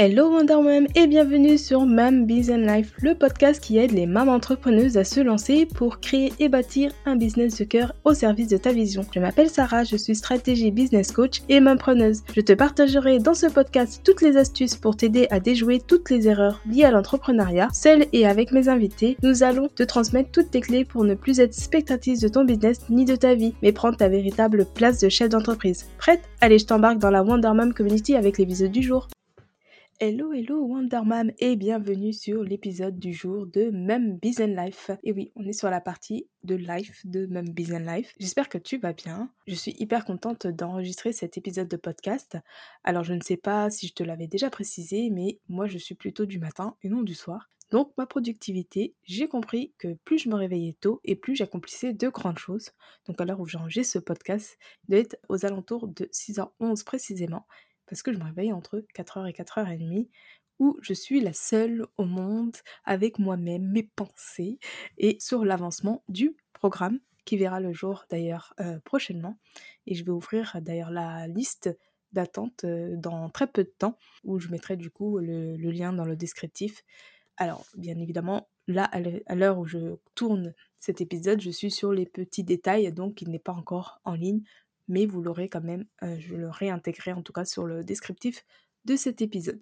Hello Wonder Mom et bienvenue sur Mam Business Life, le podcast qui aide les mamans entrepreneuses à se lancer pour créer et bâtir un business de cœur au service de ta vision. Je m'appelle Sarah, je suis stratégie business coach et mampreneuse. Je te partagerai dans ce podcast toutes les astuces pour t'aider à déjouer toutes les erreurs liées à l'entrepreneuriat. Seule et avec mes invités, nous allons te transmettre toutes tes clés pour ne plus être spectatrice de ton business ni de ta vie, mais prendre ta véritable place de chef d'entreprise. Prête? Allez, je t'embarque dans la Wonder Mom Community avec l'épisode du jour. Hello, hello Wondermam et bienvenue sur l'épisode du jour de Mem Business Life. Et oui, on est sur la partie de life de Business Life. J'espère que tu vas bien. Je suis hyper contente d'enregistrer cet épisode de podcast. Alors je ne sais pas si je te l'avais déjà précisé, mais moi je suis plutôt du matin et non du soir. Donc ma productivité, j'ai compris que plus je me réveillais tôt et plus j'accomplissais de grandes choses. Donc à l'heure où j'enregistre ce podcast, il doit être aux alentours de 6h11 précisément parce que je me réveille entre 4h et 4h30 où je suis la seule au monde avec moi-même, mes pensées et sur l'avancement du programme qui verra le jour d'ailleurs euh, prochainement. Et je vais ouvrir d'ailleurs la liste d'attente euh, dans très peu de temps où je mettrai du coup le, lien dans le descriptif. Alors bien évidemment, là à l'heure où je tourne cet épisode, je suis sur les petits détails donc il n'est pas encore en ligne mais vous l'aurez quand même, euh, je le réintégrerai en tout cas sur le descriptif de cet épisode.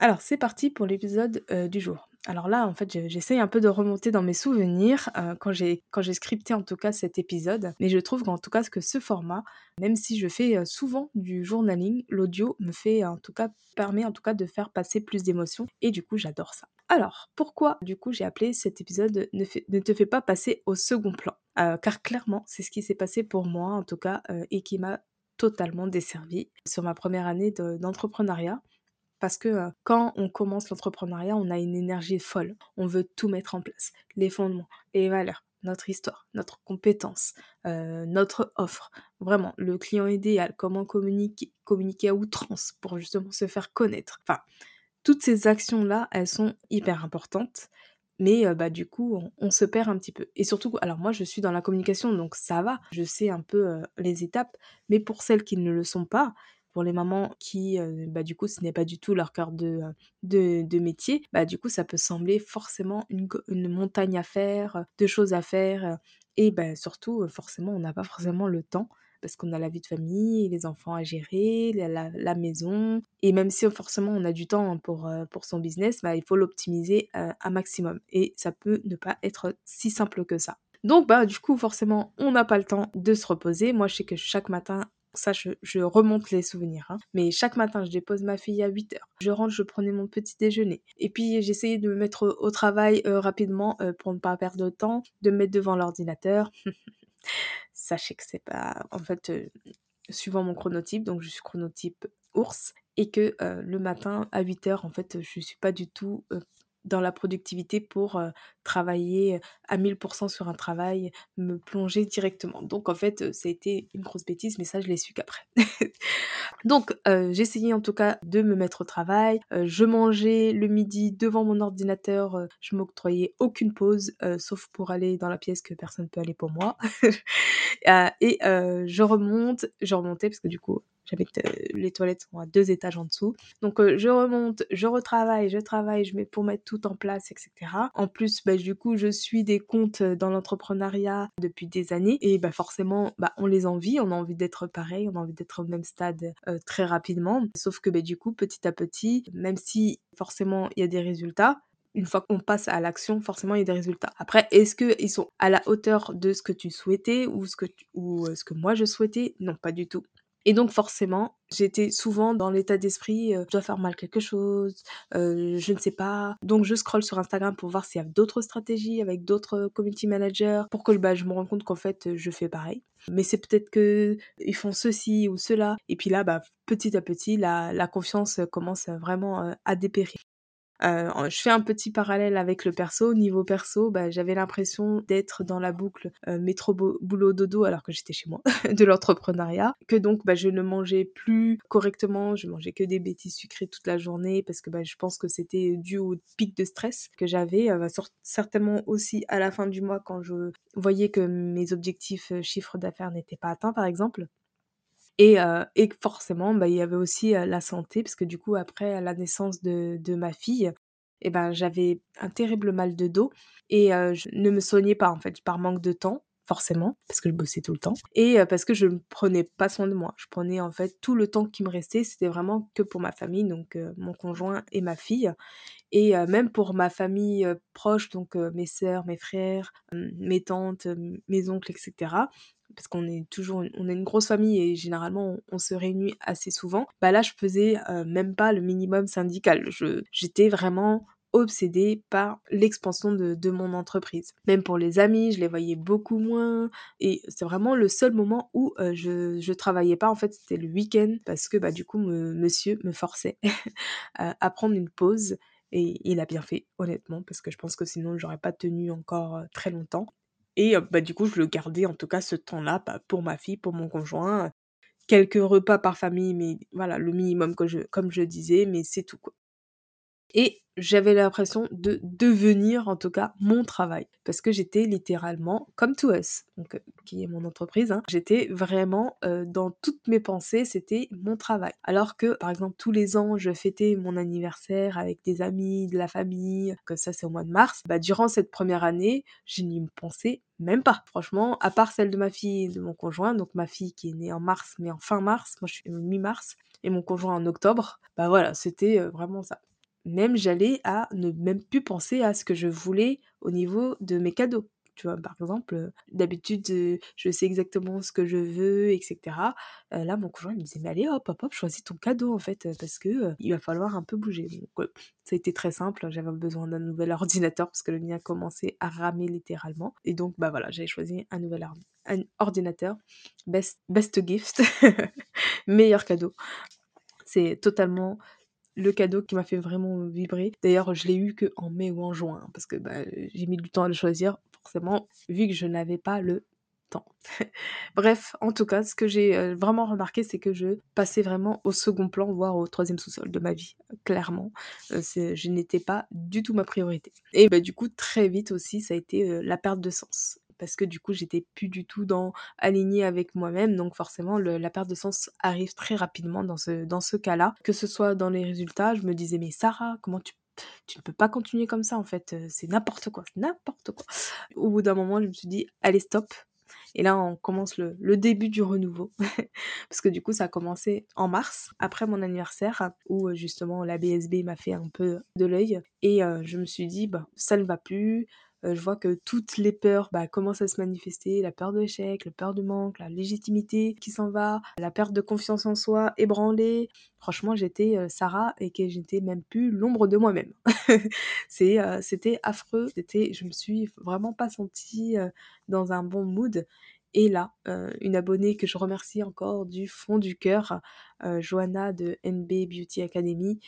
Alors c'est parti pour l'épisode euh, du jour. Alors là en fait j'essaye un peu de remonter dans mes souvenirs euh, quand j'ai scripté en tout cas cet épisode, mais je trouve qu'en tout cas que ce format, même si je fais souvent du journaling, l'audio me fait en tout cas permet en tout cas de faire passer plus d'émotions et du coup j'adore ça. Alors, pourquoi du coup j'ai appelé cet épisode ne, te fait pas passer au second plan euh, Car clairement, c'est ce qui s'est passé pour moi en tout cas euh, et qui m'a totalement desservi sur ma première année d'entrepreneuriat. parce que euh, quand on commence l'entrepreneuriat, on a une énergie folle. On veut tout mettre en place. Les fondements, les valeurs, notre histoire, notre compétence, notre offre. Vraiment, le client idéal, comment communiquer, communiquer à outrance pour justement se faire connaître. Enfin, toutes ces actions-là, elles sont hyper importantes, mais bah, du coup, on, se perd un petit peu. Et surtout, alors moi, je suis dans la communication, donc ça va, je sais un peu les étapes, mais pour celles qui ne le sont pas, pour les mamans qui, bah, du coup, ce n'est pas du tout leur cœur de, de, métier, bah, du coup, ça peut sembler forcément une, une montagne à faire, de choses à faire, et bah, surtout, forcément, on n'a pas forcément le temps parce qu'on a la vie de famille, les enfants à gérer, la, maison. Et même si forcément on a du temps pour, euh, pour son business, bah, il faut l'optimiser euh, un maximum. Et ça peut ne pas être si simple que ça. Donc bah du coup forcément on n'a pas le temps de se reposer. Moi je sais que chaque matin ça, je, remonte les souvenirs. Hein. Mais chaque matin, je dépose ma fille à 8 heures. Je rentre, je prenais mon petit déjeuner. Et puis, j'essayais de me mettre au, travail euh, rapidement pour ne pas perdre de temps, de me mettre devant l'ordinateur. sachez que c'est pas en fait suivant mon chronotype, donc je suis chronotype ours, et que le matin à 8 heures, en fait, je suis pas du tout dans la productivité pour travailler à 1000% sur un travail, me plonger directement. Donc en fait, ça a été une grosse bêtise, mais ça, je l'ai su qu'après. Donc j'essayais en tout cas de me mettre au travail. je mangeais le midi devant mon ordinateur, je m'octroyais aucune pause, sauf pour aller dans la pièce que personne ne peut aller pour moi. et je remonte, je remontais parce que du coup, j'avais les toilettes sont à deux étages en dessous. Donc euh, je remonte, je retravaille, je travaille, je mets pour mettre tout en place, etc. En plus, bah, du coup, je suis des comptes dans l'entrepreneuriat depuis des années et bah, forcément, bah, on les envie, on a envie d'être pareil, on a envie d'être au même stade euh, très rapidement. Sauf que bah, du coup, petit à petit, même si forcément il y a des résultats, une fois qu'on passe à l'action, forcément, il y a des résultats. Après, est-ce qu'ils sont à la hauteur de ce que tu souhaitais ou ce que, ou euh, ce que moi je souhaitais? Non, pas du tout. Et donc forcément, j'étais souvent dans l'état d'esprit, euh, je dois faire mal quelque chose, euh, je ne sais pas. Donc je scrolle sur Instagram pour voir s'il y a d'autres stratégies avec d'autres community managers pour que bah, je me rende compte qu'en fait je fais pareil. Mais c'est peut-être que ils font ceci ou cela. Et puis là, bah, petit à petit, la, la confiance commence vraiment euh, à dépérir. Euh, je fais un petit parallèle avec le perso. Niveau perso, bah, j'avais l'impression d'être dans la boucle euh, métro boulot dodo alors que j'étais chez moi de l'entrepreneuriat. Que donc bah, je ne mangeais plus correctement, je mangeais que des bêtises sucrées toute la journée parce que bah, je pense que c'était dû au pic de stress que j'avais. Euh, certainement aussi à la fin du mois quand je voyais que mes objectifs chiffres d'affaires n'étaient pas atteints par exemple. Et, et forcément, bah, il y avait aussi la santé, parce que du coup, après la naissance de, de ma fille, et ben, j'avais un terrible mal de dos et je ne me soignais pas en fait par manque de temps forcément parce que je bossais tout le temps et parce que je ne prenais pas soin de moi. Je prenais en fait tout le temps qui me restait, c'était vraiment que pour ma famille, donc mon conjoint et ma fille et même pour ma famille proche, donc mes sœurs, mes frères, mes tantes, mes oncles, etc parce qu'on est toujours on est une grosse famille et généralement on, se réunit assez souvent, bah là je faisais même pas le minimum syndical. J'étais vraiment obsédée par l'expansion de, mon entreprise. Même pour les amis, je les voyais beaucoup moins. Et c'est vraiment le seul moment où je, je travaillais pas. En fait, c'était le week-end parce que bah, du coup, monsieur me forçait à prendre une pause. Et il a bien fait, honnêtement, parce que je pense que sinon, j'aurais pas tenu encore très longtemps. Et bah, du coup, je le gardais en tout cas ce temps-là bah, pour ma fille, pour mon conjoint. Quelques repas par famille, mais voilà, le minimum que je, comme je disais, mais c'est tout quoi. Et j'avais l'impression de devenir en tout cas mon travail parce que j'étais littéralement comme to us donc qui est mon entreprise hein. j'étais vraiment dans toutes mes pensées c'était mon travail alors que par exemple tous les ans je fêtais mon anniversaire avec des amis de la famille que ça c'est au mois de mars bah durant cette première année je n'y pensais même pas franchement à part celle de ma fille et de mon conjoint. Donc ma fille qui est née en mars mais en fin mars. Moi je suis mi-mars. Et mon conjoint en octobre. Bah voilà c'était euh, vraiment ça. Même j'allais à ne même plus penser à ce que je voulais au niveau de mes cadeaux. Tu vois, par exemple, d'habitude, je sais exactement ce que je veux, etc. là, mon conjoint me disait, mais allez, hop, hop, hop, choisis ton cadeau, en fait, parce que il va falloir un peu bouger. Donc, ça a été très simple. J'avais besoin d'un nouvel ordinateur parce que le mien a commencé à ramer littéralement. Et donc, bah voilà, j'avais choisi un nouvel ordinateur. Best, best gift. Meilleur cadeau. C'est totalement le cadeau qui m'a fait vraiment vibrer. D'ailleurs, je l'ai eu que en mai ou en juin, parce que bah, j'ai mis du temps à le choisir, vu que je n'avais pas le temps. Bref, en tout cas, ce que j'ai euh, vraiment remarqué, c'est que je passais vraiment au second plan, voire au troisième sous-sol de ma vie, clairement. Euh, je n'étais pas du tout ma priorité. Et bah, du coup, très vite aussi, ça a été euh, la perte de sens parce que du coup j'étais plus du tout dans alignée avec moi-même donc forcément la perte de sens arrive très rapidement dans ce cas-là que ce soit dans les résultats je me disais mais Sarah comment tu tu ne peux pas continuer comme ça en fait c'est n'importe quoi n'importe quoi au bout d'un moment je me suis dit allez stop et là, on commence le, le début du renouveau. Parce que du coup, ça a commencé en mars, après mon anniversaire, où justement la BSB m'a fait un peu de l'œil. Et je me suis dit, bah, ça ne va plus, je vois que toutes les peurs bah, commencent à se manifester, la peur de l'échec, la peur du manque, la légitimité qui s'en va, la perte de confiance en soi ébranlée. Franchement, j'étais Sarah et que j'étais même plus l'ombre de moi-même. c'est, c'était affreux, c'était, je me suis vraiment pas sentie dans un bon mood. Et là, une abonnée que je remercie encore du fond du cœur, Johanna de NB Beauty Academy,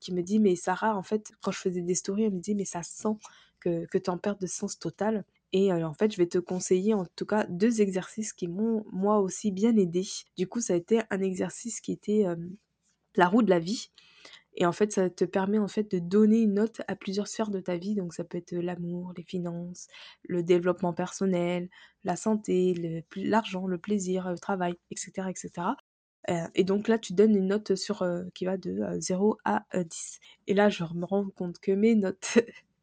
qui me dit, mais Sarah, en fait, quand je faisais des stories, elle me dit, mais ça sent que, que tu en perds de sens total. Et en fait, je vais te conseiller en tout cas deux exercices qui m'ont moi aussi bien aidé. Du coup, ça a été un exercice qui était la roue de la vie. Et en fait, ça te permet en fait de donner une note à plusieurs sphères de ta vie. Donc ça peut être l'amour, les finances, le développement personnel, la santé, l'argent, le, plaisir, le travail, etc. etc. et donc là, tu donnes une note sur, qui va de 0 à 10. Et là, je me rends compte que mes notes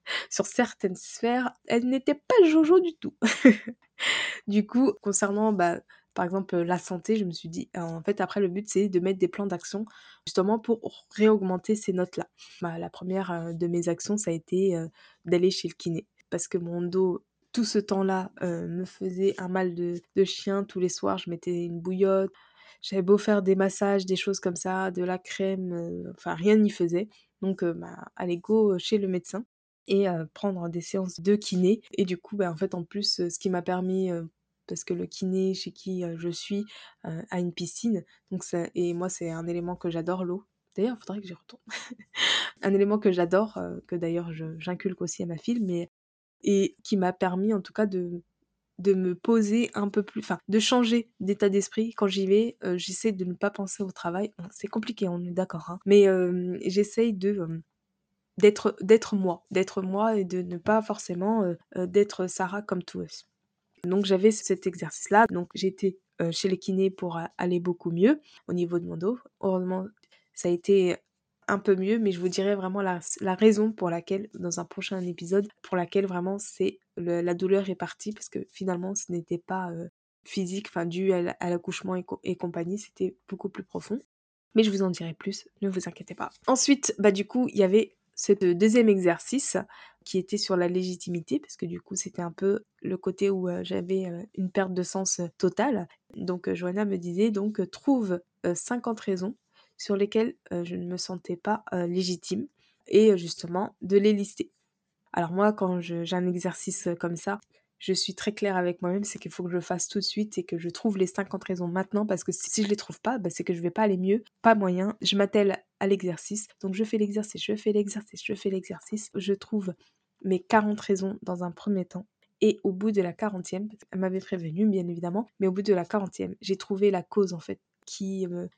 sur certaines sphères, elle n'était pas Jojo du tout. du coup, concernant bah, par exemple la santé, je me suis dit, en fait, après, le but, c'est de mettre des plans d'action justement pour réaugmenter ces notes-là. Bah, la première de mes actions, ça a été d'aller chez le kiné parce que mon dos tout ce temps-là me faisait un mal de, de, chien tous les soirs. Je mettais une bouillotte. J'avais beau faire des massages, des choses comme ça, de la crème, enfin rien n'y faisait. Donc, bah, allez, go chez le médecin et prendre des séances de kiné. Et du coup, bah, en fait, en plus, ce qui m'a permis, parce que le kiné chez qui je suis a une piscine, donc ça, et moi, c'est un élément que j'adore, l'eau. D'ailleurs, il faudrait que j'y retourne. un élément que j'adore, que d'ailleurs j'inculque aussi à ma fille, mais et qui m'a permis en tout cas de de me poser un peu plus, enfin de changer d'état d'esprit quand j'y vais. j'essaie de ne pas penser au travail. c'est compliqué, on est d'accord, hein, mais j'essaye de d'être d'être moi, d'être moi et de ne pas forcément d'être Sarah comme tous. Donc j'avais cet exercice-là. Donc j'étais chez les kinés pour aller beaucoup mieux au niveau de mon dos. Heureusement, ça a été un peu mieux, mais je vous dirai vraiment la, raison pour laquelle, dans un prochain épisode, pour laquelle vraiment c'est la douleur est partie, parce que finalement ce n'était pas physique, enfin dû à, l'accouchement et, compagnie, c'était beaucoup plus profond. Mais je vous en dirai plus, ne vous inquiétez pas. Ensuite, bah du coup, il y avait ce deuxième exercice qui était sur la légitimité, parce que du coup c'était un peu le côté où j'avais une perte de sens totale. Donc Joanna me disait donc trouve 50 raisons sur lesquelles je ne me sentais pas légitime et justement de les lister. Alors moi quand j'ai un exercice comme ça, je suis très claire avec moi-même, c'est qu'il faut que je le fasse tout de suite et que je trouve les 50 raisons maintenant parce que si je les trouve pas, bah, c'est que je vais pas aller mieux, pas moyen. Je m'attelle à l'exercice, donc je fais l'exercice, je fais l'exercice, je fais l'exercice, je trouve mes 40 raisons dans un premier temps. Et au bout de la 40e, elle m'avait prévenu bien évidemment, mais au bout de la 40e, j'ai trouvé la cause en fait qui me,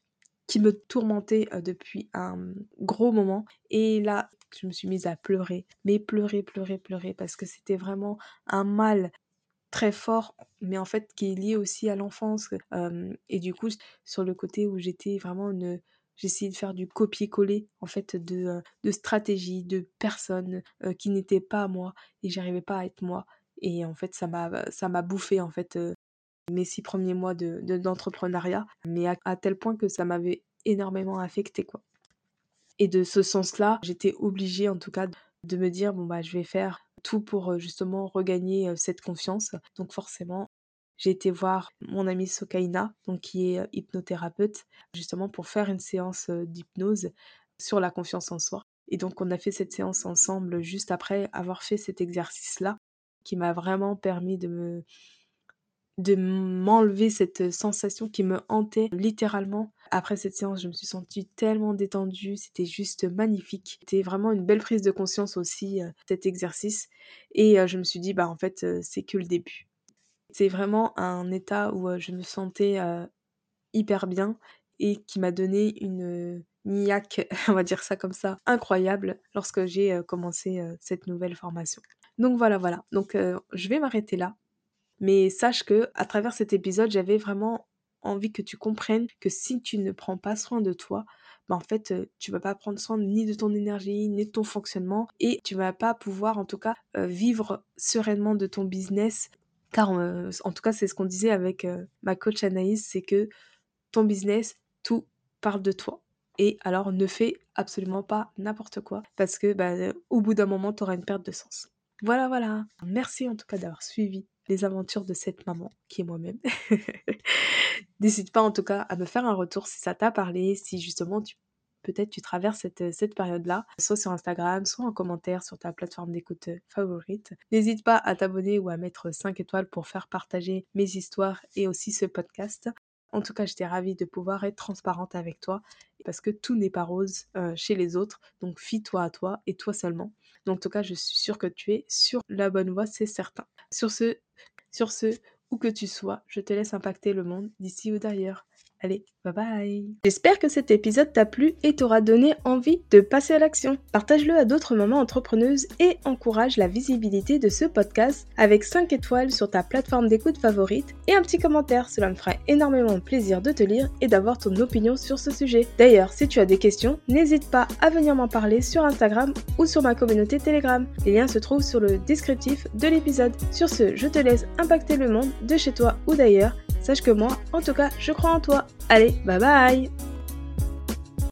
qui me tourmentait depuis un gros moment. Et là, je me suis mise à pleurer, mais pleurer, pleurer, pleurer, parce que c'était vraiment un mal très fort, mais en fait qui est lié aussi à l'enfance. et du coup, sur le côté où j'étais vraiment une... J'essayais de faire du copier-coller en fait de, de stratégies, de personnes qui n'étaient pas moi et j'arrivais pas à être moi. Et en fait, ça m'a bouffé en fait mes six premiers mois de d'entrepreneuriat, mais à, à, tel point que ça m'avait énormément affecté quoi. Et de ce sens-là, j'étais obligée en tout cas de me dire bon bah je vais faire tout pour justement regagner cette confiance. Donc forcément, j'ai été voir mon amie Sokaina, donc qui est hypnothérapeute, justement pour faire une séance d'hypnose sur la confiance en soi. Et donc on a fait cette séance ensemble juste après avoir fait cet exercice-là qui m'a vraiment permis de me de m'enlever cette sensation qui me hantait littéralement. Après cette séance, je me suis sentie tellement détendue, c'était juste magnifique. C'était vraiment une belle prise de conscience aussi, cet exercice. Et je me suis dit, bah en fait, c'est que le début. C'est vraiment un état où je me sentais hyper bien et qui m'a donné une niaque, on va dire ça comme ça, incroyable lorsque j'ai commencé cette nouvelle formation. Donc voilà, voilà. Donc je vais m'arrêter là. Mais sache que à travers cet épisode, j'avais vraiment envie que tu comprennes que si tu ne prends pas soin de toi, bah en fait, tu vas pas prendre soin ni de ton énergie, ni de ton fonctionnement, et tu vas pas pouvoir, en tout cas, vivre sereinement de ton business. Car, en tout cas, c'est ce qu'on disait avec ma coach Anaïs, c'est que ton business, tout parle de toi. Et alors, ne fais absolument pas n'importe quoi, parce que bah, au bout d'un moment, tu auras une perte de sens. Voilà, voilà. Merci en tout cas d'avoir suivi les aventures de cette maman qui est moi-même. N'hésite pas en tout cas à me faire un retour si ça t'a parlé, si justement tu peut-être tu traverses cette, cette période-là, soit sur Instagram, soit en commentaire sur ta plateforme d'écoute favorite. N'hésite pas à t'abonner ou à mettre 5 étoiles pour faire partager mes histoires et aussi ce podcast. En tout cas, j'étais ravie de pouvoir être transparente avec toi parce que tout n'est pas rose euh, chez les autres. Donc, fie-toi à toi et toi seulement. Donc, en tout cas, je suis sûre que tu es sur la bonne voie, c'est certain. Sur ce, sur ce, où que tu sois, je te laisse impacter le monde d'ici ou d'ailleurs. Allez, bye bye J'espère que cet épisode t'a plu et t'aura donné envie de passer à l'action. Partage-le à d'autres mamans entrepreneuses et encourage la visibilité de ce podcast avec 5 étoiles sur ta plateforme d'écoute favorite et un petit commentaire. Cela me fera énormément plaisir de te lire et d'avoir ton opinion sur ce sujet. D'ailleurs, si tu as des questions, n'hésite pas à venir m'en parler sur Instagram ou sur ma communauté Telegram. Les liens se trouvent sur le descriptif de l'épisode. Sur ce, je te laisse impacter le monde de chez toi ou d'ailleurs Sache que moi, en tout cas, je crois en toi. Allez, bye bye